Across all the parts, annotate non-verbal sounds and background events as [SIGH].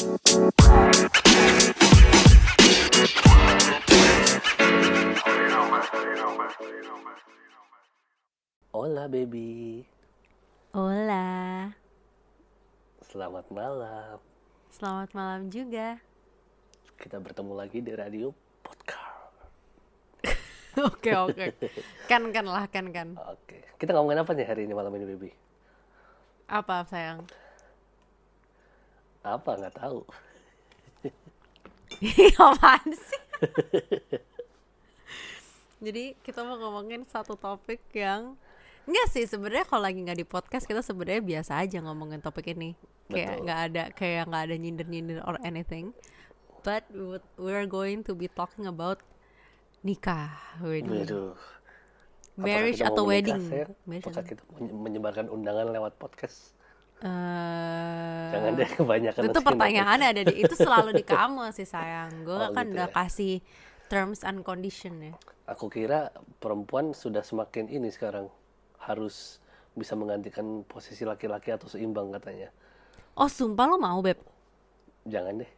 Hola baby, Hola, selamat malam. selamat malam juga. Kita bertemu lagi di radio podcast. [LAUGHS] Oke oke, kan kan lah kan kan. Oke, kita ngomongin apa nih hari ini malam ini baby? Apa sayang? Apa nggak tahu. [LAUGHS] Apaan sih? [LAUGHS] Jadi kita mau ngomongin satu topik yang Enggak sih sebenarnya kalau lagi nggak di podcast kita sebenarnya biasa aja ngomongin topik ini kayak nggak ada kayak nggak ada nyindir nyindir or anything but we we're going to be talking about nikah wedding Waduh. Apakah marriage atau wedding sayang? Marriage Apakah kita menye- menyebarkan undangan lewat podcast? Eh, Jangan deh kebanyakan. itu nanti pertanyaannya ada di itu selalu di [LAUGHS] kamu sih sayang gue Oh, kan gitu udah ya. kasih terms and condition ya Aku kira perempuan sudah semakin ini sekarang harus bisa menggantikan posisi laki-laki atau seimbang katanya. oh sumpah lo mau beb Jangan deh,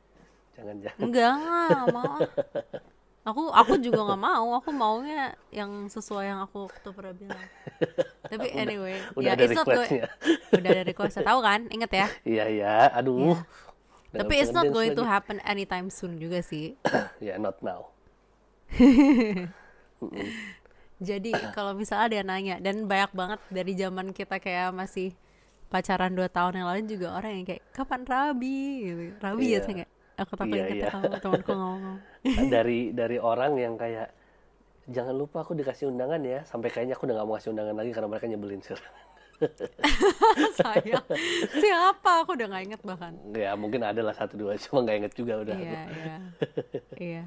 jangan jangan. enggak nggak mau [LAUGHS] aku aku juga nggak mau. Aku maunya yang sesuai yang aku tuh pernah bilang. [LAUGHS] Tapi anyway Udah ya it's not going udah ada request tahu kan? Inget ya? [LAUGHS] Iya ya, aduh. Udah nggak tapi it's not going to happen anytime soon juga sih. [COUGHS] Ya, not now. [LAUGHS] Jadi kalau misalnya ada yang nanya dan banyak banget dari zaman kita kayak masih pacaran dua tahun yang lalu juga orang yang kayak kapan rabi? Gitu. Rabi ya Iya. saya kayak aku takut Iya, iya. kamu temanku ngomong. [LAUGHS] dari dari orang yang kayak jangan lupa aku dikasih undangan ya sampai kayaknya aku udah gak mau kasih undangan lagi karena mereka nyebelin sih [LAUGHS] Saya siapa aku udah nggak inget bahkan. ya mungkin ada lah satu dua cuma nggak inget juga udah Iya iya iya.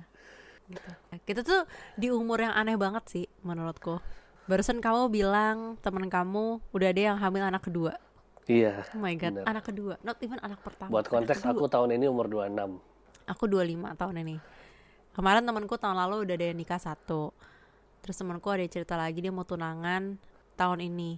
Gitu. Kita tuh di umur yang aneh banget sih menurutku. Barusan kamu bilang teman kamu udah ada yang hamil anak kedua. Iya Oh my god, bener. anak kedua, not even anak pertama. buat konteks aku tahun ini umur 26 Aku 25 tahun ini. Kemarin temanku tahun lalu udah ada yang nikah satu. Terus temanku ada cerita lagi dia mau tunangan tahun ini.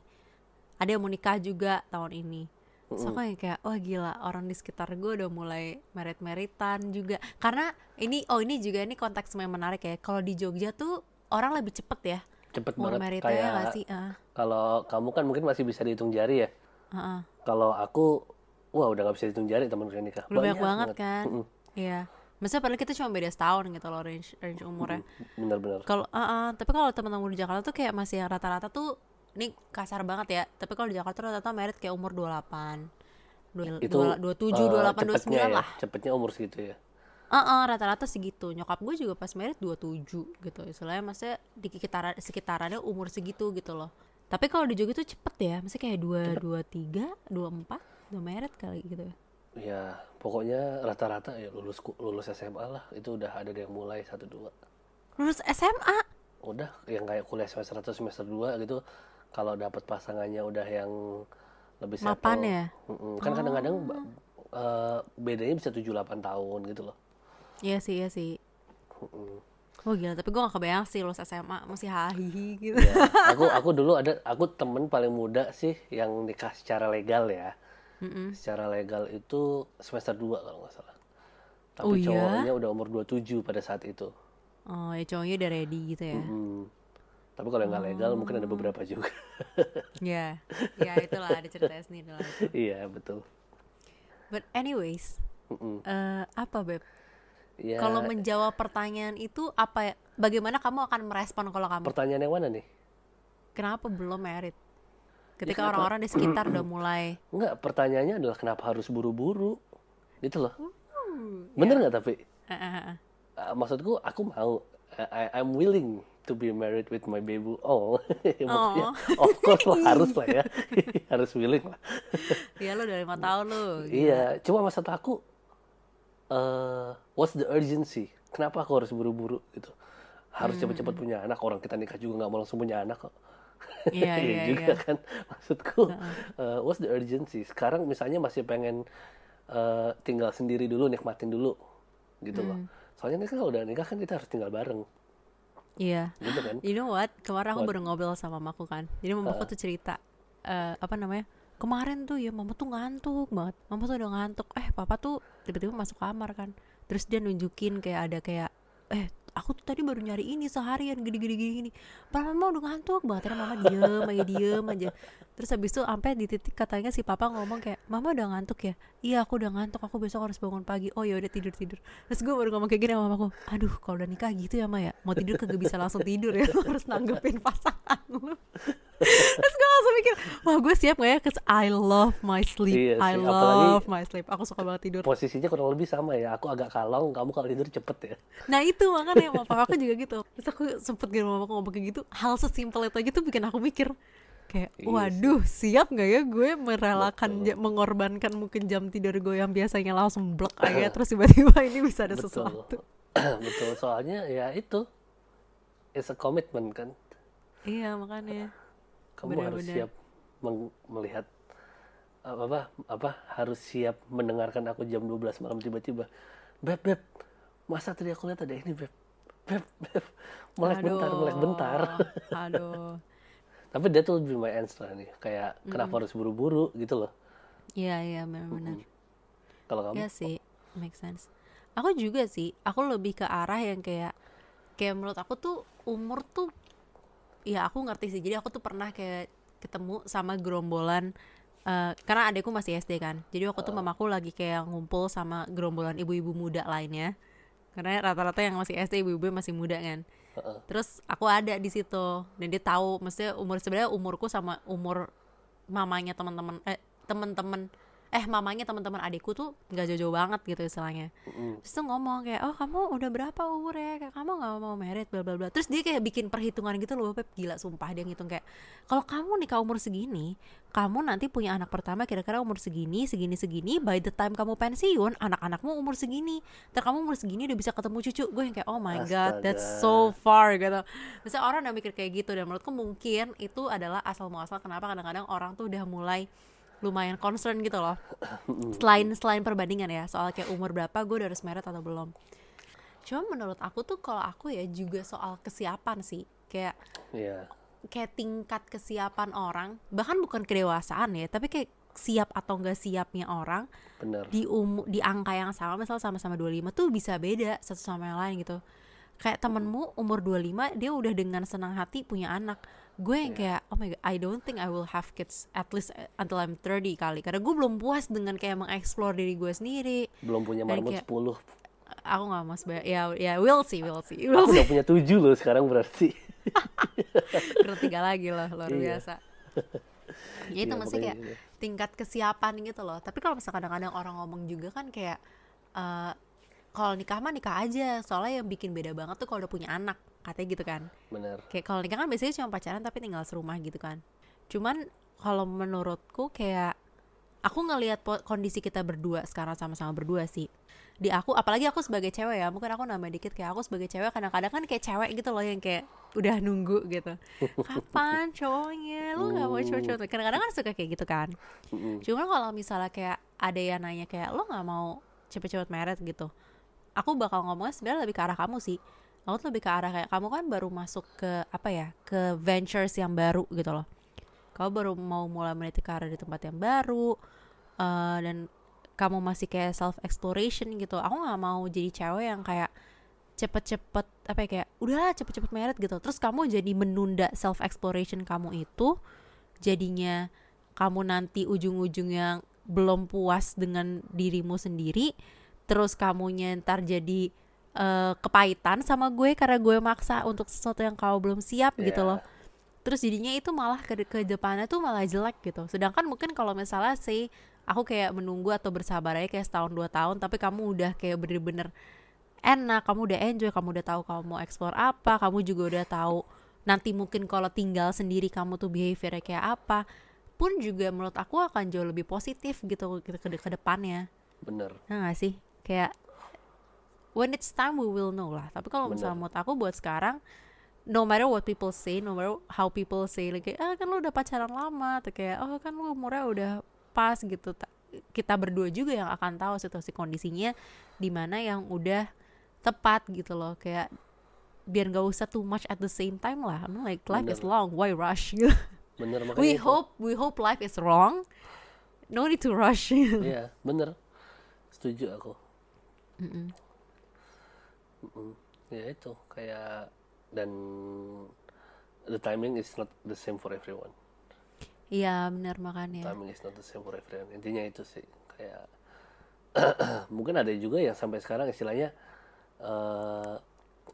Ada yang mau nikah juga tahun ini. So aku yang kayak wah gila orang di sekitar gue udah mulai merit-meritan juga. Karena ini oh ini juga ini konteks yang menarik ya. Kalau di Jogja tuh orang lebih cepet ya cepet mau banget meritnya ya kayak nggak sih? Ah, kalau kamu kan mungkin masih bisa dihitung jari ya ah. kalau aku wah udah nggak bisa dihitung jari teman yang nikah Udah banyak banget kan. Mm-mm. Iya. Maksudnya padahal kita cuma beda setahun gitu loh range range umurnya. bener-bener Kalau ah, tapi kalau teman-teman di Jakarta tuh kayak masih yang rata-rata tuh ini kasar banget ya. Tapi kalau di Jakarta rata-rata merit kayak umur 28. Dua- itu dua- 27, eh, 28, cepetnya 29 ya, lah. cepetnya umur segitu ya Ah, ah, rata-rata segitu. Nyokap gue juga pas merit 27 gitu. Istilahnya maksudnya di sekitaran sekitarannya umur segitu gitu loh. Tapi kalau di Jogja tuh cepet ya. Maksudnya kayak 2 23, 24 udah merit kali gitu ya. ya pokoknya rata-rata ya lulus lulus SMA lah itu udah ada yang mulai satu dua Lulus SMA. udah yang kayak kuliah semester 1 semester 2 gitu kalau dapat pasangannya udah yang lebih Mapan ya? Kan kadang-kadang ba- eh, bedanya bisa 7 8 tahun gitu loh Iya sih, iya sih. Mm-mm. Oh gila, tapi gue gak kebayang sih lulus SMA masih hahihi gitu. ya, [LAUGHS] aku aku dulu ada aku temen paling muda sih yang nikah secara legal ya Mm-mm. secara legal itu semester 2 kalau nggak salah tapi Oh iya? cowoknya udah umur 27 pada saat itu Oh ya cowoknya udah ready gitu ya. Mm. tapi kalau yang nggak legal mungkin Oh. ada beberapa juga [LAUGHS] Ya, ya itulah ada ceritanya sendiri lah. itu. iya betul But anyways, Mm-mm. eh, apa beb? Ya Kalau menjawab pertanyaan itu apa? ya? Bagaimana kamu akan merespon kalau kamu? pertanyaan yang mana nih Kenapa belum merit? Ketika kenapa? orang-orang di sekitar udah [CLEARS THROAT] mulai. Enggak, pertanyaannya adalah kenapa harus buru-buru? Gitu loh. Hmm, Bener nggak tapi? eh, eh, eh, eh. Uh, maksudku, aku mau. I- I'm willing to be married with my baby. [LAUGHS] Oh, maksudnya, of course lah, harus lah ya. [LAUGHS] harus willing lah. Iya lo udah lima tahun lo. Iya, cuma maksud aku, eh what's the urgency? Kenapa aku harus buru-buru gitu? Harus cepat-cepat punya anak. Orang kita nikah juga nggak mau langsung punya anak kok. Iya, [LAUGHS] iya, juga iya. kan. [LAUGHS] Maksudku, eh, what's the urgency? Sekarang misalnya masih pengen eh, tinggal sendiri dulu, nikmatin dulu, gitu loh. Hmm. Soalnya kan kalau udah nikah kan kita harus tinggal bareng, Iya. gitu kan? You know what? Kemarin aku What? baru ngobrol sama mamaku kan. Jadi mamaku tuh cerita eh, apa namanya? Kemarin tuh ya mama tuh ngantuk banget. Mama tuh udah ngantuk. Eh papa tuh tiba-tiba masuk kamar kan. Terus dia nunjukin kayak ada kayak eh aku tuh tadi baru nyari ini seharian gini-gini gini papa mama udah ngantuk banget. Karena mama diem aja diem aja. Terus habis itu sampai di titik katanya si papa ngomong kayak mama udah ngantuk ya? Iya aku udah ngantuk. Aku besok harus bangun pagi. Oh ya udah tidur tidur. Terus gue baru ngomong kayak gini sama mamaku aduh kalau udah nikah gitu ya ma ya? Mau tidur kagak bisa langsung tidur ya? Harus nanggepin pasangan lu terus gue langsung mikir wah gue siap gak ya cause I love my sleep Iya I apalagi- love my sleep aku suka banget tidur Posisinya kurang lebih sama ya. Aku agak kalong, kamu kalau tidur cepet ya. Nah itu makanya papa aku juga gitu Terus aku sempet gitu sama aku ngomong kayak gitu Hal sesimpel itu aja tuh bikin aku mikir Kayak Iya waduh siap gak ya gue merelakan Betul. Mengorbankan mungkin jam tidur gue yang biasanya langsung blok aja [CLEARS THROAT] Terus tiba-tiba ini bisa ada Betul. sesuatu [CLEARS THROAT] Betul. Soalnya ya itu. It's a commitment kan. Iya makanya Kamu harus Benar-benar. siap meng- melihat apa, apa apa harus siap mendengarkan aku jam 12 malam tiba-tiba. Beb, beb. Masa tadi aku lihat ada ini, beb. Beb, beb. Melek bentar, melek bentar. Aduh [LAUGHS] Tapi dia tuh lebih my answer nih. Kayak kenapa harus buru-buru gitu loh. Iya iya benar-benar Kalau kamu? Iya sih, make sense. Aku juga sih, aku lebih ke arah yang kayak kayak menurut aku tuh umur tuh ya aku ngerti sih. Jadi aku tuh pernah kayak ketemu sama gerombolan eh, karena adekku masih SD kan. Jadi waktu tuh mamaku lagi kayak ngumpul sama gerombolan ibu-ibu muda lainnya. Karena rata-rata yang masih SD ibu-ibu masih muda kan. Heeh. Terus aku ada di situ dan dia tahu maksudnya umur sebenarnya umurku sama umur mamanya teman-teman eh teman-teman eh mamanya teman-teman adikku tuh nggak jauh-jauh banget gitu istilahnya. Mm-mm. Terus tuh ngomong kayak oh kamu udah berapa umurnya kayak kamu nggak mau merit bla bla bla. Terus dia kayak bikin perhitungan gitu loh Pep gila sumpah dia ngitung kayak kalau kamu nikah umur segini, kamu nanti punya anak pertama kira-kira umur segini, segini segini, by the time kamu pensiun, anak-anakmu umur segini. Ntar kamu umur segini udah bisa ketemu cucu. Gue yang kayak oh my god, that's so far gitu. Misalnya orang udah mikir kayak gitu dan menurutku mungkin itu adalah asal muasal kenapa kadang-kadang orang tuh udah mulai lumayan concern gitu loh. Selain selain perbandingan ya, soal kayak umur berapa gue udah harus merit atau belum. Cuma menurut aku tuh kalau aku ya juga soal kesiapan sih. Kayak Iya. kayak tingkat kesiapan orang, bahkan bukan kedewasaan ya, tapi kayak siap atau enggak siapnya orang Bener. di umur di angka yang sama misal sama-sama 25 tuh bisa beda satu sama yang lain gitu. Kayak temenmu umur 25 dia udah dengan senang hati punya anak. Gue yang kayak oh my god, I don't think I will have kids at least uh, until I'm 30 kali. Karena gue belum puas dengan kayak mengeksplor diri gue sendiri. Belum punya marmut kayak- 10. Aku nggak mas ya ya we'll see we'll see Aku we'll see. udah punya 7 loh sekarang berarti. [LAUGHS] Kurang tiga lagi loh luar Iya. biasa. Ya itu Iya, maksudnya pokoknya kayak tingkat kesiapan gitu loh. Tapi kalau misalnya kadang-kadang orang ngomong juga kan kayak eh kalau nikah mah nikah aja. Soalnya yang bikin beda banget tuh kalau udah punya anak. Katanya gitu kan. Bener. Kayak kalau nikah kan biasanya cuma pacaran tapi tinggal serumah gitu kan. Cuman kalau menurutku kayak aku ngelihat kondisi kita berdua sekarang sama-sama berdua sih. Di aku apalagi aku sebagai cewek ya, mungkin aku nambah dikit kayak aku sebagai cewek kadang-kadang kan kayak cewek gitu loh yang kayak udah nunggu gitu. [LAUGHS] Kapan cowoknya? Lu nggak mau cowok-cowok? Kadang-kadang kan suka kayak gitu kan. Cuman kalau misalnya kayak ada yang nanya kayak lo nggak mau cepet-cepet meret gitu, aku bakal ngomongnya sebenarnya lebih ke arah kamu sih. Tuh lebih ke arah kayak kamu kan baru masuk ke apa ya, ke ventures yang baru gitu loh. Kamu baru mau mulai meniti karir di tempat yang baru eh, dan kamu masih kayak self exploration gitu. Aku nggak mau jadi cewek yang kayak cepet-cepet apa ya kayak udahlah cepet-cepet meret gitu. Terus kamu jadi menunda self exploration kamu itu jadinya kamu nanti ujung-ujungnya belum puas dengan dirimu sendiri terus kamunya ntar jadi eh, kepahitan sama gue karena gue maksa untuk sesuatu yang kau belum siap gitu Iya. loh terus jadinya itu malah ke ke depannya tuh malah jelek gitu sedangkan mungkin kalau misalnya sih aku kayak menunggu atau bersabar aja kayak setahun dua tahun tapi kamu udah kayak bener-bener enak kamu udah enjoy kamu udah tahu kamu mau explore apa kamu juga udah tahu nanti mungkin kalau tinggal sendiri kamu tuh behaviornya kayak apa pun juga menurut aku akan jauh lebih positif gitu ke, ke, ke depannya Bener. nah gak sih kayak when it's time we will know lah tapi kalau misalnya menurut aku buat sekarang no matter what people say no matter how people say like ah kan lu udah pacaran lama atau kayak oh kan lu umurnya udah pas gitu Ta- kita berdua juga yang akan tahu situasi kondisinya di mana yang udah tepat gitu loh kayak biar gak usah too much at the same time lah I mean, like life is Bener. long why rush [LAUGHS] gitu Bener we itu. hope we hope life is wrong no need to rush [LAUGHS] Iya, bener. Setuju aku. Mm-mm. Mm. Ya itu. Kayak dan the timing is not the same for everyone. iya benar makanya Timing is not the same for everyone. Intinya itu sih. Kayak [CLEARS THROAT] mungkin ada juga yang sampai sekarang istilahnya eh,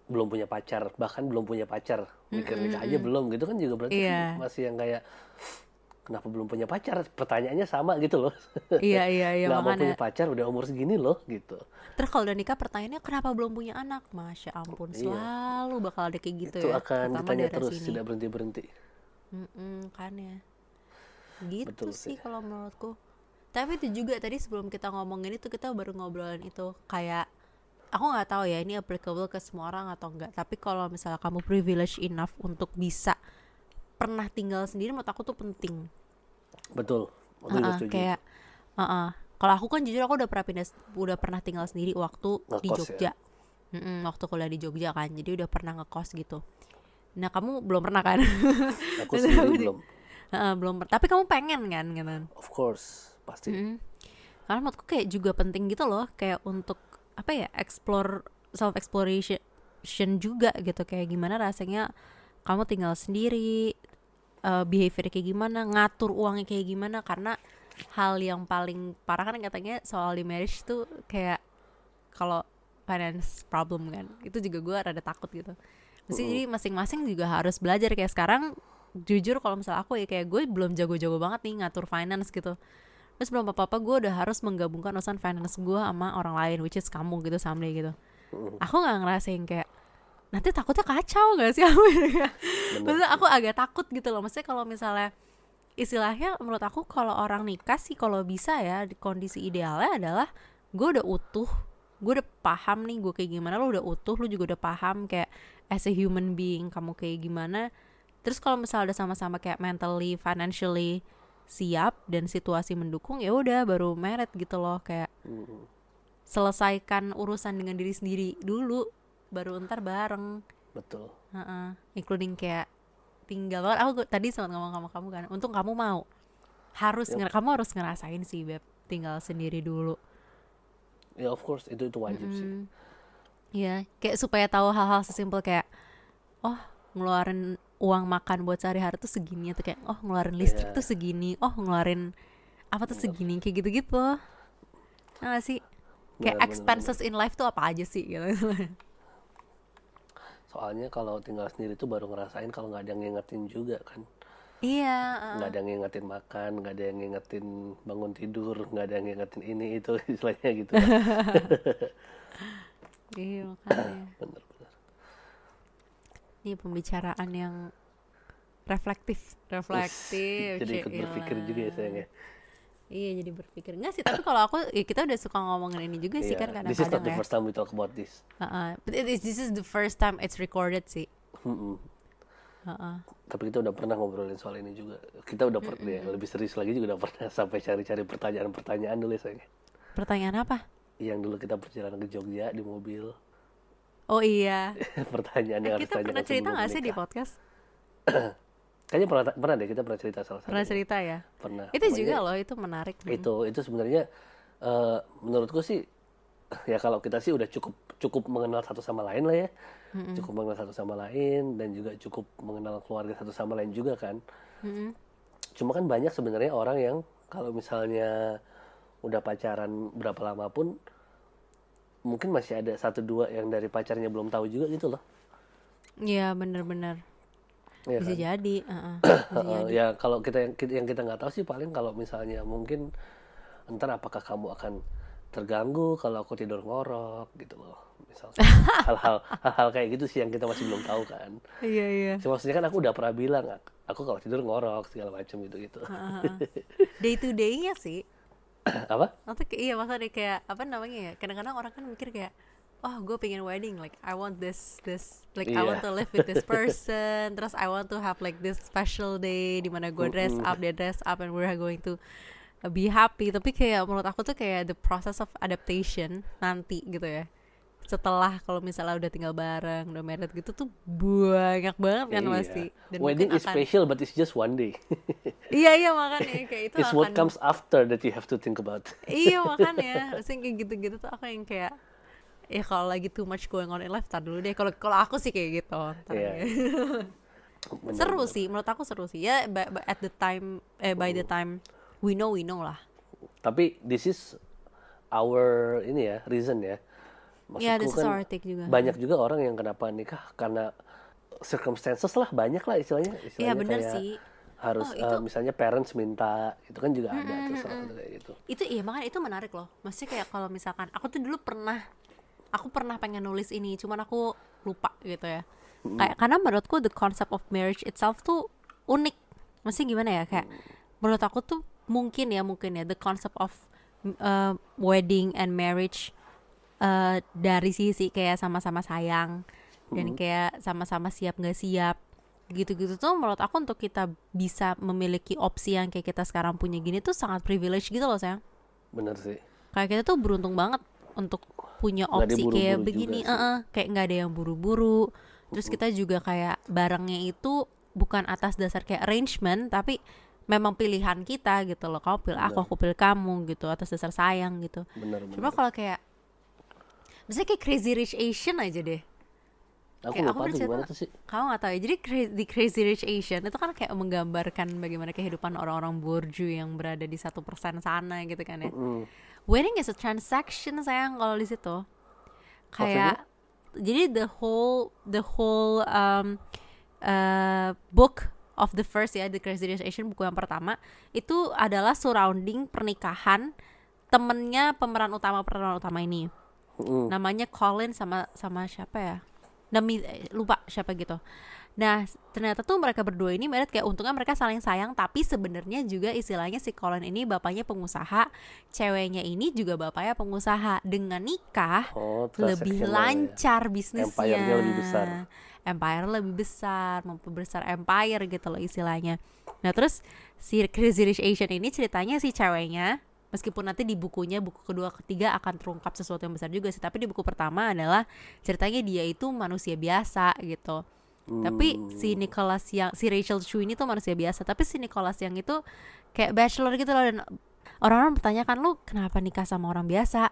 belum punya pacar, bahkan belum punya pacar, mikir nikah aja belum gitu kan juga berarti Iya. masih yang kayak kenapa belum punya pacar? Pertanyaannya sama gitu loh. [LAUGHS] iya iya iya Nggak mau punya pacar udah umur segini loh gitu. terus kalau udah nikah pertanyaannya kenapa belum punya anak masya ampun Iya. selalu bakal ada kayak gitu itu ya akan terutama ditanya terus, sini. tidak berhenti berhenti. Mm-mm, kan ya gitu Betul sih sih. kalau menurutku tapi itu juga tadi sebelum kita ngomongin itu kita baru ngobrolin itu kayak aku nggak tahu ya ini applicable ke semua orang atau enggak tapi kalau misalnya kamu privilege enough untuk bisa pernah tinggal sendiri menurut aku tuh penting Betul. Aku Heeh, setuju. kayak heeh. kalau aku kan jujur aku udah pernah pindah udah pernah tinggal sendiri waktu di Ngekos Jogja ya? Mm-mm, waktu kuliah di Jogja kan jadi udah pernah ngekos gitu nah kamu belum pernah kan [LAUGHS] Aku sendiri belum. Heeh, belum tapi kamu pengen kan gitu Of course, pasti. Mm. Karena menurutku kayak juga penting gitu loh, kayak untuk apa ya, explore self exploration juga gitu kayak gimana rasanya kamu tinggal sendiri, eh, behavior kayak gimana, ngatur uangnya kayak gimana karena hal yang paling parah kan katanya soal di marriage tuh kayak kalau finance problem kan. Itu juga gue rada takut gitu. Mesti jadi masing-masing juga harus belajar. Kayak sekarang jujur kalau misal aku ya kayak gue belum jago-jago banget nih ngatur finance gitu. Terus belum apa-apa gue udah harus menggabungkan urusan finance gue sama orang lain which is kamu gitu someday gitu. Aku nggak ngerasain kayak nanti takutnya kacau gak sih? [LAUGHS] Aku maksudnya aku agak takut gitu loh. Maksudnya kalau misalnya istilahnya menurut aku kalau orang nikah sih kalau bisa ya di kondisi idealnya adalah gue udah utuh gue udah paham nih gue kayak gimana lu udah utuh lu juga udah paham kayak as a human being kamu kayak gimana. Terus kalau misalnya udah sama-sama kayak mentally financially siap dan situasi mendukung ya udah baru merit gitu loh kayak Mm. selesaikan urusan dengan diri sendiri dulu baru ntar bareng Betul. Heeh, including kayak tinggal banget. Aku tadi sempat ngomong sama kamu kan, untung kamu mau. Harus Yep. kamu harus ngerasain sih beb tinggal sendiri dulu. Ya of course itu itu wajib sih. Mm. Iya, kayak supaya tahu hal-hal sesimpel kayak oh ngeluarin uang makan buat sehari-hari tuh segini atau kayak oh ngeluarin listrik Iya. tuh segini, oh ngeluarin apa tuh segini kayak gitu-gitu. Nah sih kayak benar, expenses in life tuh apa aja sih gitu. [LAUGHS] Soalnya kalau tinggal sendiri tuh baru ngerasain kalau nggak ada yang ngingetin juga kan. iya, uh, Nggak ada yang ngingetin makan, nggak ada yang ngingetin bangun tidur, nggak ada yang ngingetin ini itu [LAUGHS] istilahnya gitu. kan. [LAUGHS] iya makanya. [COUGHS] Bener-bener. Ini pembicaraan yang reflektif, reflektif. Jadi ikut berpikir juga ya sayang ya. Iya, jadi berpikir. Enggak sih, tapi kalau aku ya kita udah suka ngomongin ini juga sih Iya, kan This is not kadang-kadang the ya. first time we talk about this. Heeh. But it is- this is the first time it's recorded sih. Mm-mm. Heeh. Tapi kita udah pernah ngobrolin soal ini juga. Kita udah pernah ya, lebih serius lagi juga udah pernah [LAUGHS] sampai cari-cari pertanyaan-pertanyaan dulu ya sayang. Pertanyaan apa? Yang dulu kita perjalanan ke Jogja di mobil. Oh iya. [LAUGHS] Pertanyaan Eh, yang harus kita pernah ditanyakan cerita nggak sih di podcast? [COUGHS] Kayaknya pernah pernah deh kita pernah cerita salah satu. Pernah cerita ya? Pernah. Itu Pokoknya juga loh, itu menarik. Itu itu sebenarnya eh, menurutku sih [LAUGHS] ya kalau kita sih udah cukup cukup mengenal satu sama lain lah ya. Cukup mengenal satu sama lain dan juga cukup mengenal keluarga satu sama lain juga kan. Mm-mm. Cuma kan banyak sebenarnya orang yang kalau misalnya udah pacaran berapa lama pun mungkin masih ada satu dua yang dari pacarnya belum tahu juga gitu loh. Iya, bener-bener. Iya Bisa kan? jadi. heeh. [COUGHS] Bisa Heeh, jadi. ya kalau kita yang kita yang kita nggak tahu sih paling kalau misalnya mungkin entar apakah kamu akan terganggu kalau aku tidur ngorok gitu loh misalnya [LAUGHS] hal-hal hal-hal kayak gitu sih yang kita masih belum tahu kan Iya, iya. Cuma maksudnya kan aku udah pernah bilang aku kalau tidur ngorok segala macam gitu gitu [LAUGHS] Day to day-nya sih. apa Nanti iya maksudnya kayak apa namanya ya? Kadang-kadang orang kan mikir kayak oh gue pengen wedding like I want this this like I want Iya. to live with this person [LAUGHS] terus I want to have like this special day di mana gue dress up dia dress up and we're going to be happy tapi kayak menurut aku tuh kayak the process of adaptation nanti gitu ya setelah kalau misalnya udah tinggal bareng udah married gitu tuh banyak banget kan Iya. pasti Dan Wedding is akan- special but it's just one day. [LAUGHS] iya iya makanya kayak itu it's what akan comes after that you have to think about. iya [LAUGHS] makanya maksudnya kayak gitu-gitu tuh aku yang kayak ya kalau lagi too much going on in life tar dulu deh kalau kalau aku sih kayak gitu Ntar Iya. [LAUGHS] Bener, seru bener. sih menurut aku seru sih ya by, by- at the time eh by the time we know we know lah Tapi this is our ini ya reason ya. ya Maksudku this is kan our take juga banyak juga orang yang kenapa nikah karena circumstances lah banyak lah istilahnya. iya istilahnya bener kayak sih Harus Oh, itu- misalnya parents minta itu kan juga ada tuh salah satu kayak gitu. itu iya makanya itu menarik loh maksudnya kayak kalau misalkan aku tuh dulu pernah aku pernah pengen nulis ini cuman aku lupa gitu ya. Kayak karena menurutku the concept of marriage itself tuh unik. Maksudnya gimana ya? Kayak menurut aku tuh mungkin ya mungkin ya the concept of uh, wedding and marriage uh, dari sisi kayak sama-sama sayang dan kayak sama-sama siap nggak siap gitu-gitu tuh menurut aku untuk kita bisa memiliki opsi yang kayak kita sekarang punya gini tuh sangat privilege gitu loh sayang. Bener sih. kayak kita tuh beruntung banget untuk punya Nggak opsi kayak begini sih. eh-eh, kayak nggak ada yang buru-buru. Terus kita juga kayak barangnya itu bukan atas dasar kayak arrangement tapi memang pilihan kita gitu loh. Kamu pilih aku aku pilih kamu gitu atas dasar sayang gitu. Bener bener. cuma kalau kayak misalnya kayak Crazy Rich Asian aja deh. Aku kayak aku lupa tuh bercerita- gimana tuh sih. kamu gak tahu ya? Jadi di Crazy Rich Asian itu kan kayak menggambarkan bagaimana kehidupan orang-orang borju yang berada di satu persen sana gitu kan ya. Mm. Wedding is a transaction sayang kalau di situ. Kayak jadi the whole the whole um, uh, book of the first ya the Crazy Rich Asian buku yang pertama itu adalah surrounding pernikahan temennya pemeran utama pemeran utama ini. Mm. namanya Colin sama sama siapa ya Nami eh, lupa siapa gitu nah ternyata tuh mereka berdua ini married kayak untungnya mereka saling sayang tapi sebenarnya juga istilahnya si Colin ini bapaknya pengusaha ceweknya ini juga bapaknya pengusaha dengan nikah Oh, lebih ya. lancar bisnisnya Empire-nya lebih besar. empire lebih besar memperbesar empire gitu loh istilahnya nah terus si Crazy Rich Asian ini ceritanya si ceweknya meskipun nanti di bukunya buku kedua ketiga akan terungkap sesuatu yang besar juga sih. Tapi di buku pertama adalah ceritanya dia itu manusia biasa gitu. Tapi si Nicholas yang si Rachel Chu ini tuh manusia biasa tapi si Nicholas yang itu kayak bachelor gitu loh. Dan orang-orang bertanyakan lu kenapa nikah sama orang biasa?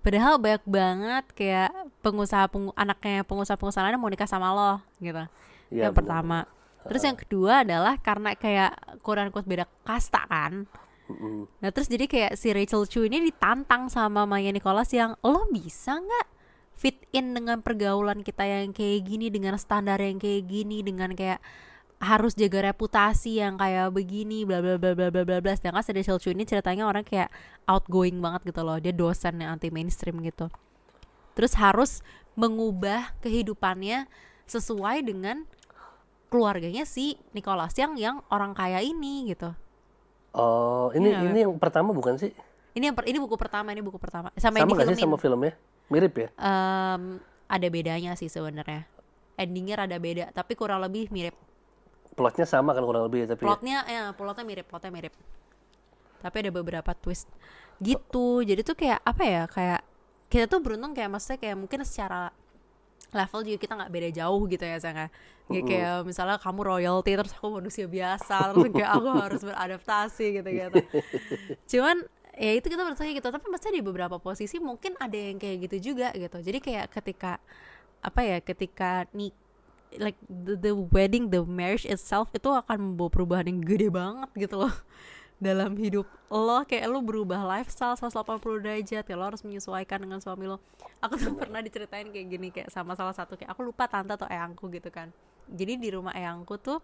Padahal banyak banget kayak pengusaha pengu anaknya pengusaha-pengusaha lain mau nikah sama lo gitu. Iya, yang pertama. terus yang kedua adalah karena kayak kurang kuat beda kasta kan Nah terus jadi kayak si Rachel Chu ini ditantang sama Maya Nicholas yang lo bisa nggak fit in dengan pergaulan kita yang kayak gini dengan standar yang kayak gini dengan kayak harus jaga reputasi yang kayak begini bla bla bla bla bla bla bla. Sedangkan si Rachel Chu ini ceritanya orang kayak outgoing banget gitu loh. Dia dosen yang anti mainstream gitu. Terus harus mengubah kehidupannya sesuai dengan keluarganya si Nicholas yang yang orang kaya ini gitu Oh, ini Iya, ini yang pertama bukan sih? Ini yang per- ini buku pertama, ini buku pertama. Sama, yang Sama nggak sih sama filmnya? Mirip ya? Em, ada bedanya sih sebenarnya. Endingnya rada beda, tapi kurang lebih mirip. Plotnya sama kan kurang lebih ya, tapi ya. Plotnya, ya, plotnya mirip, plotnya mirip. Tapi ada beberapa twist gitu. Jadi tuh kayak apa ya? Kayak kita tuh beruntung kayak maksudnya kayak mungkin secara level juga kita nggak beda jauh gitu ya Sanga. Kayak, kayak misalnya kamu royalty terus aku manusia biasa terus kayak aku harus beradaptasi gitu gitu. Cuman ya itu kita bertanya gitu tapi maksudnya di beberapa posisi mungkin ada yang kayak gitu juga gitu. Jadi kayak ketika apa ya ketika nih like the, the wedding the marriage itself itu akan membawa perubahan yang gede banget gitu loh dalam hidup lo kayak lo berubah lifestyle 180 derajat ya lo harus menyesuaikan dengan suami lo. Aku tuh pernah diceritain kayak gini kayak sama salah satu kayak aku lupa tante atau eyangku gitu kan. Jadi di rumah eyangku tuh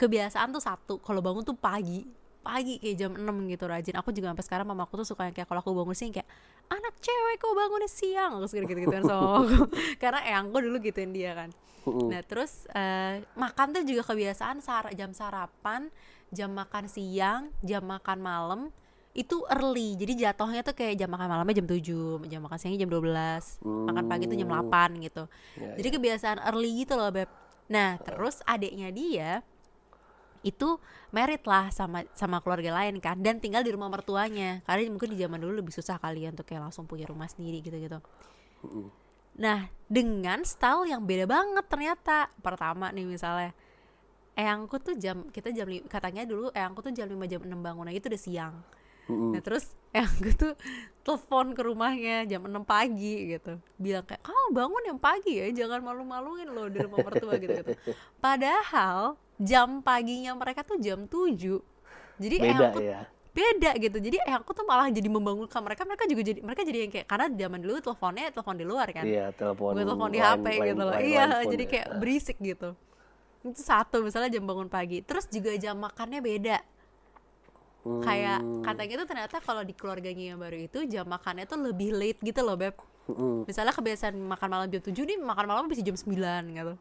kebiasaan tuh satu kalau bangun tuh pagi pagi kayak jam 6 gitu rajin. Aku juga sampai sekarang mamaku tuh suka yang kayak kalau aku bangun siang kayak anak cewek kok bangunnya siang. Aku suka gitu gituan sama mamaku. [LAUGHS] Karena eyangku dulu gituin dia kan. Nah terus eh, makan tuh juga kebiasaan sar jam sarapan jam makan siang jam makan malam itu early. Jadi jatuhnya tuh kayak jam makan malamnya jam 7 jam makan siangnya jam 12 makan pagi tuh jam 8 gitu. Ya, jadi kebiasaan early gitu loh beb. Nah terus adiknya dia itu merit lah sama sama keluarga lain kan dan tinggal di rumah mertuanya. Karena mungkin di zaman dulu lebih susah kalian tuh kayak langsung punya rumah sendiri gitu gitu Nah, dengan style yang beda banget ternyata. Pertama nih misalnya, eyangku tuh jam kita jam katanya dulu eyangku tuh jam 5 jam 6 bangun nah itu udah siang. Mm-mm. Nah, terus eyangku tuh telepon ke rumahnya jam 6 pagi gitu. Bilang kayak, "Kamu bangun yang pagi ya, jangan malu-maluin loh di rumah mertua gitu gitu." Padahal jam paginya mereka tuh jam 7. Jadi beda eyangku ya beda gitu jadi eh aku tuh malah jadi membangunkan mereka mereka juga jadi mereka jadi yang kayak karena zaman dulu teleponnya telepon di luar kan iya telepon gue telepon di HP line- gitu loh line- iya line jadi ya. kayak berisik gitu itu satu misalnya jam bangun pagi terus juga jam makannya beda kayak Hmm, katanya tuh ternyata kalau di keluarganya yang baru itu jam makannya tuh lebih late gitu loh beb mm-mm. misalnya kebiasaan makan malam jam 7 nih makan malam bisa jam 9 gitu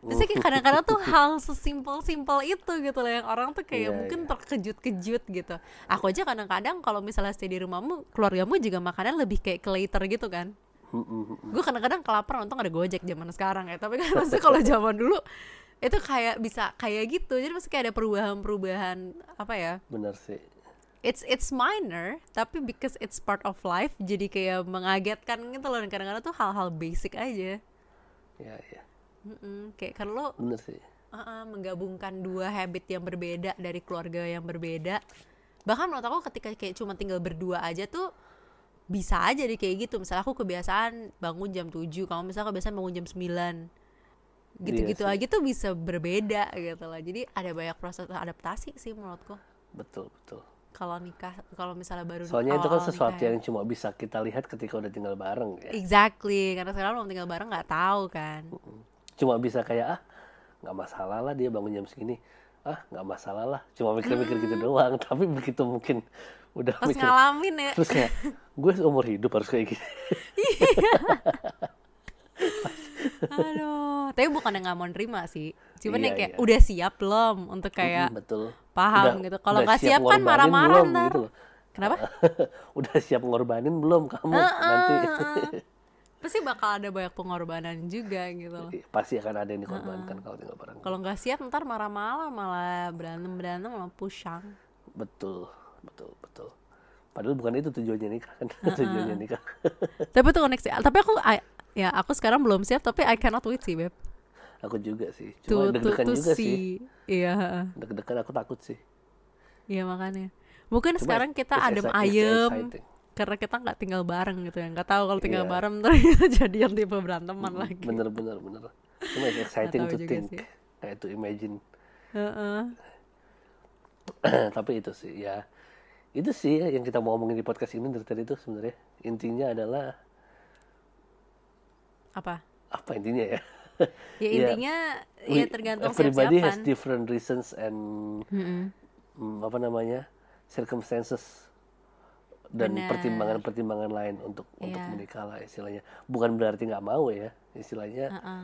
Terus kayak kadang-kadang tuh hal sesimpel-simpel itu gitu loh yang orang tuh kayak Iya, mungkin iya. terkejut-kejut gitu. Aku aja kadang-kadang kalau misalnya stay di rumahmu, keluargamu juga makannya lebih kayak ke later gitu kan. Mm-mm, mm-mm. Gue kadang-kadang kelaparan untung ada Gojek zaman sekarang ya. Tapi kan maksudnya kalau zaman dulu itu kayak bisa kayak gitu. Jadi maksudnya kayak ada perubahan-perubahan apa ya? bener sih It's it's minor, tapi because it's part of life jadi kayak mengagetkan gitu loh. Dan kadang-kadang tuh hal-hal basic aja. ya ya Mm-mm, kayak kalau lo bener sih Uh-uh, menggabungkan dua habit yang berbeda dari keluarga yang berbeda bahkan menurut aku ketika kayak cuma tinggal berdua aja tuh bisa aja deh kayak gitu misalnya aku kebiasaan bangun jam 7 kamu misalnya kebiasaan bangun jam 9 gitu-gitu Iya aja tuh bisa berbeda gitu lah jadi ada banyak proses adaptasi sih menurutku. Betul betul. Kalau nikah kalau misalnya baru soalnya itu kan sesuatu nikah ya. yang cuma bisa kita lihat ketika udah tinggal bareng ya. Exactly karena sekarang belum tinggal bareng nggak tahu kan. Cuma bisa kayak ah nggak masalah lah dia bangun jam segini. Ah nggak masalah lah. Cuma mikir-mikir gitu doang [LAUGHS] tapi begitu mungkin udah pas mikir. ngalamin ya. Terus kayak gue seumur hidup harus kayak gini [LAUGHS] [LAUGHS] Aduh, tapi bukan yang nggak mau nerima sih. Cuman Iya, yang kayak iya. udah siap belum untuk kayak Mm, betul paham Udah- gitu. Kalau nggak siap, kan marah-marah ntar. gitu loh. Kenapa? [LAUGHS] udah siap ngorbanin belum kamu nanti [LAUGHS] Pasti bakal ada banyak pengorbanan juga gitu loh. pasti akan ada yang dikorbankan kalau tinggal bareng Kalau nggak siap ntar marah-marah malah berantem berantem malah pusang. betul betul betul padahal bukan itu tujuannya nikah kan [LAUGHS] tujuannya nikah tapi tuh sih. Tapi aku ya aku sekarang belum siap tapi I cannot wait sih beb. aku juga sih cuma deg-degan juga sih sih. Iya, deg-degan aku takut sih iya makanya. Mungkin Cuma sekarang kita adem ayem karena kita nggak tinggal bareng gitu ya. Nggak tahu kalau tinggal Iya. bareng [LAUGHS] kita jadi yang tipe beranteman lagi. bener bener bener cuma it's exciting to think sih. kayak to imagine Heeh. [CLEARS THROAT] tapi itu sih ya itu sih yang kita mau ngomongin di podcast ini dari tadi itu sebenarnya intinya adalah Apa? apa intinya ya Ya [LAUGHS] Ya, intinya ya We- tergantung everybody has siap-siapan. different reasons and Mm-mm. mm, apa namanya circumstances dan pertimbangan-pertimbangan lain untuk untuk Iya. menikah lah istilahnya bukan berarti nggak mau ya istilahnya Heeh.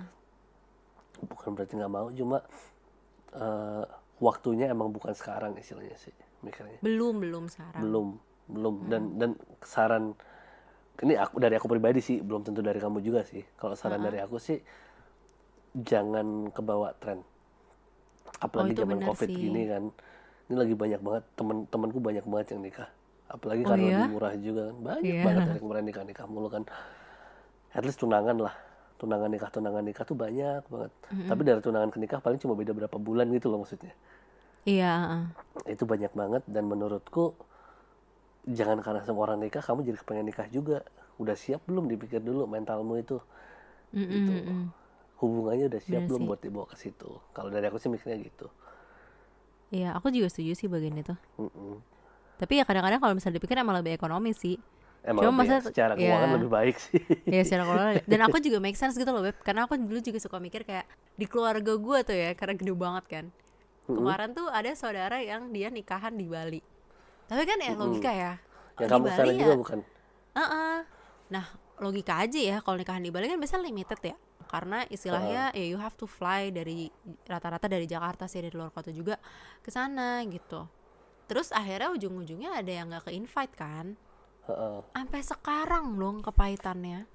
bukan berarti nggak mau cuma eh, waktunya emang bukan sekarang istilahnya sih mikirnya Belum belum sekarang. belum belum dan dan saran ini aku dari aku pribadi sih belum tentu dari kamu juga sih kalau saran dari aku sih jangan kebawa tren apalagi Oh, zaman covid sih. gini kan ini lagi banyak banget temen-temenku banyak banget yang nikah apalagi Oh, karena iya? lebih murah juga kan banyak Iya. banget yang [LAUGHS] kemarin nikah nikah mulu kan at least tunangan lah tunangan nikah tunangan nikah tuh banyak banget tapi dari tunangan ke nikah paling cuma beda berapa bulan gitu loh maksudnya Iya. heeh. itu banyak banget dan menurutku jangan karena semua orang nikah kamu jadi kepengen nikah juga udah siap belum dipikir dulu mentalmu itu Mm-mm, Gitu. mm-mm. hubungannya udah siap Bener belum sih. buat dibawa ke situ kalau dari aku sih mikirnya gitu Iya, aku juga setuju sih bagian itu. Mm-mm. Tapi ya kadang-kadang kalau misalnya dipikir emang lebih ekonomis sih. emang Cuma lebih- maksudnya- secara keuangan ya. lebih baik sih ya secara [LAUGHS] keluarga dan aku juga make sense gitu loh beb karena aku dulu juga suka mikir kayak di keluarga gue tuh ya karena gede banget kan kemarin tuh ada saudara yang dia nikahan di Bali tapi kan ya logika ya yang kamu Bali sekarang ya juga bukan Heeh. Nah, logika aja ya kalau nikahan di Bali kan biasanya limited ya. Karena istilahnya ya you have to fly dari rata-rata dari Jakarta sih dari luar kota juga ke sana gitu. Terus akhirnya ujung-ujungnya ada yang nggak ke invite kan. Heeh. Sampai sekarang dong kepahitannya.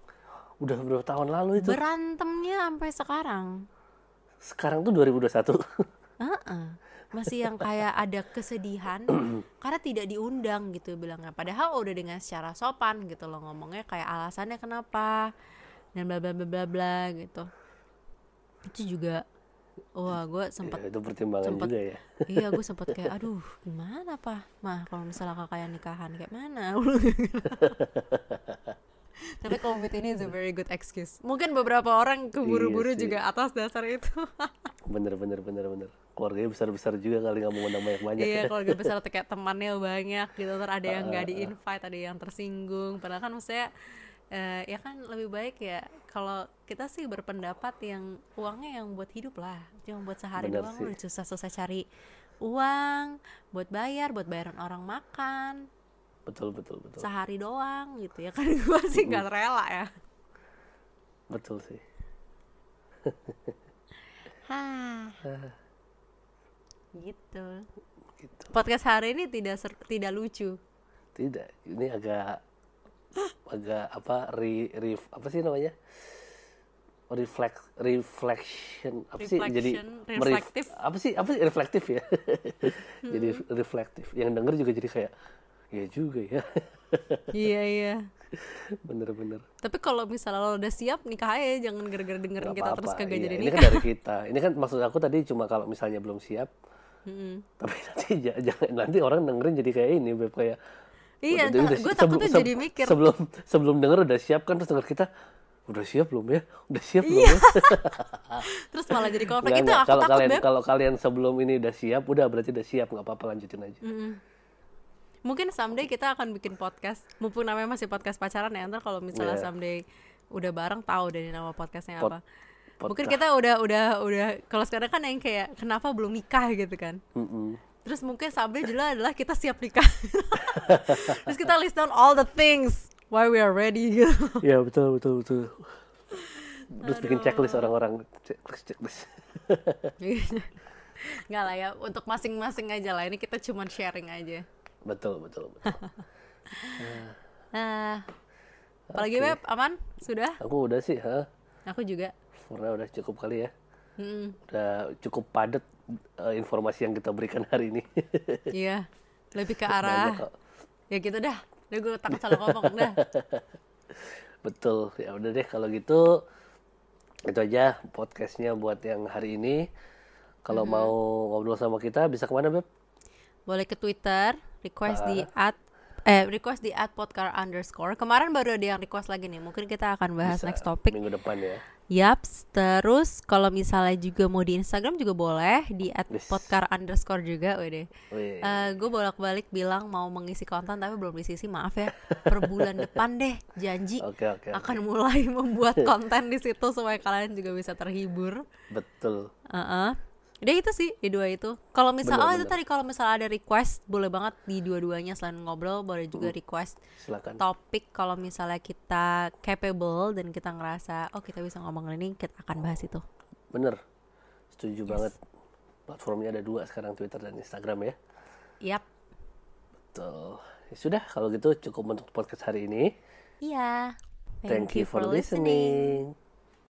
udah berapa tahun lalu itu Berantemnya sampai sekarang. sekarang tuh 2021 Heeh. Masih yang kayak ada kesedihan [CLEARS THROAT] karena tidak diundang gitu bilangnya. Padahal udah dengan secara sopan gitu loh ngomongnya kayak alasannya kenapa dan bla bla bla bla bla gitu. Itu juga wah gue sempat Ya, itu pertimbangan sempet- juga ya. [LAUGHS] iya gue sempat kayak aduh gimana pak? Mah kalau misalnya kakak yang nikahan kayak mana? [LAUGHS] Tapi covid ini is a very good excuse. Mungkin beberapa orang keburu-buru Iya juga atas dasar itu. [LAUGHS] Bener bener bener bener keluarganya besar besar juga kali nggak mau ngundang banyak banyak iya [LAUGHS] kalau gak besar tuh kayak temannya banyak gitu ntar ada yang nggak di Ah. invite ada yang tersinggung. Padahal kan maksudnya eh, ya kan lebih baik ya kalau kita sih berpendapat yang uangnya yang buat hidup lah. Cuma buat sehari Bener doang sih. udah susah-susah cari uang buat bayar buat bayaran orang makan. Betul betul betul. Sehari doang gitu ya [LAUGHS] kan gue sih nggak rela ya. Betul sih. Hah. Gitu. Gitu. Podcast hari ini tidak ser- tidak lucu. Tidak. Ini agak agak apa re, re- apa sih namanya? Reflect reflection. Apa sih? Jadi Reflection, reflektif. apa sih? Apa sih? Reflektif ya? [LAUGHS] Jadi reflektif yang denger juga jadi kayak ya juga ya. [LAUGHS] Iya iya. Bener-bener Tapi kalau misalnya lo udah siap nikah aja, jangan gara-gara dengerin kita terus apa-apa, kagak iya. jadi ini nikah. kan dari [LAUGHS] kita. Ini kan maksud aku tadi cuma kalau misalnya belum siap Mm-mm. tapi [LAUGHS] nanti ja- jangan nanti orang dengerin jadi kayak ini Beb kayak Iya, "Waduh, udah gue takutnya sebelum- jadi mikir. sebelum sebelum denger udah siap kan terus denger kita udah siap belum ya udah siap belum Iya. ya [LAUGHS] Terus malah jadi konflik. Nggak, Itu nggak. aku kalau takut, kalian Beb. kalau kalian sebelum ini udah siap udah berarti udah siap nggak apa-apa lanjutin aja Mm-mm. Mungkin someday kita akan bikin podcast. Mumpung namanya masih podcast pacaran ya. Ntar kalau misalnya Iya. someday udah bareng tahu dari nama podcastnya Pod- apa. Mungkin kita udah udah udah kalau sekarang kan yang kayak kenapa belum nikah gitu kan. Mm-mm. Terus mungkin someday juga adalah kita siap nikah. [LAUGHS] Terus kita list down all the things why we are ready gitu. ya betul betul betul terus bikin checklist orang-orang checklist checklist [LAUGHS] Enggak lah ya, untuk masing-masing aja lah. Ini kita cuman sharing aja. betul betul betul [LAUGHS] Nah, apalagi Oke. Beb, aman? Sudah? aku udah sih ha Aku juga. Karena udah cukup kali ya Mm-mm. udah cukup padat eh, informasi yang kita berikan hari ini [LAUGHS] Iya, lebih ke arah. Ya gitu dah. Udah gue takut salah ngomong dah. [LAUGHS] Betul, ya udah deh kalau gitu itu aja podcastnya buat yang hari ini. Kalau Mm-hmm. mau ngobrol sama kita bisa ke mana beb? Boleh ke Twitter, request di at eh request di at podcar underscore. Kemarin baru ada yang request lagi nih. Mungkin kita akan bahas Bisa next topic. Minggu depan ya. Yaps, terus kalau misalnya juga mau di Instagram juga boleh di podcar underscore juga, wede. Wih, gue bolak-balik bilang mau mengisi konten tapi belum diisi maaf ya per bulan [LAUGHS] depan deh janji oke. oke. akan mulai [LAUGHS] membuat [LAUGHS] konten di situ supaya kalian juga bisa terhibur. Betul. Heeh. Udah itu sih di dua itu. Kalau misal Bener, oh itu tadi kalau misal ada request boleh banget di dua-duanya selain ngobrol boleh juga request Silakan. topik kalau misalnya kita capable dan kita ngerasa oh kita bisa ngomong ini kita akan bahas itu. Bener. Setuju banget. Platformnya ada dua sekarang Twitter dan Instagram ya. Yap. Betul. Ya sudah kalau gitu cukup untuk podcast hari ini. Iya. Thank, you for listening.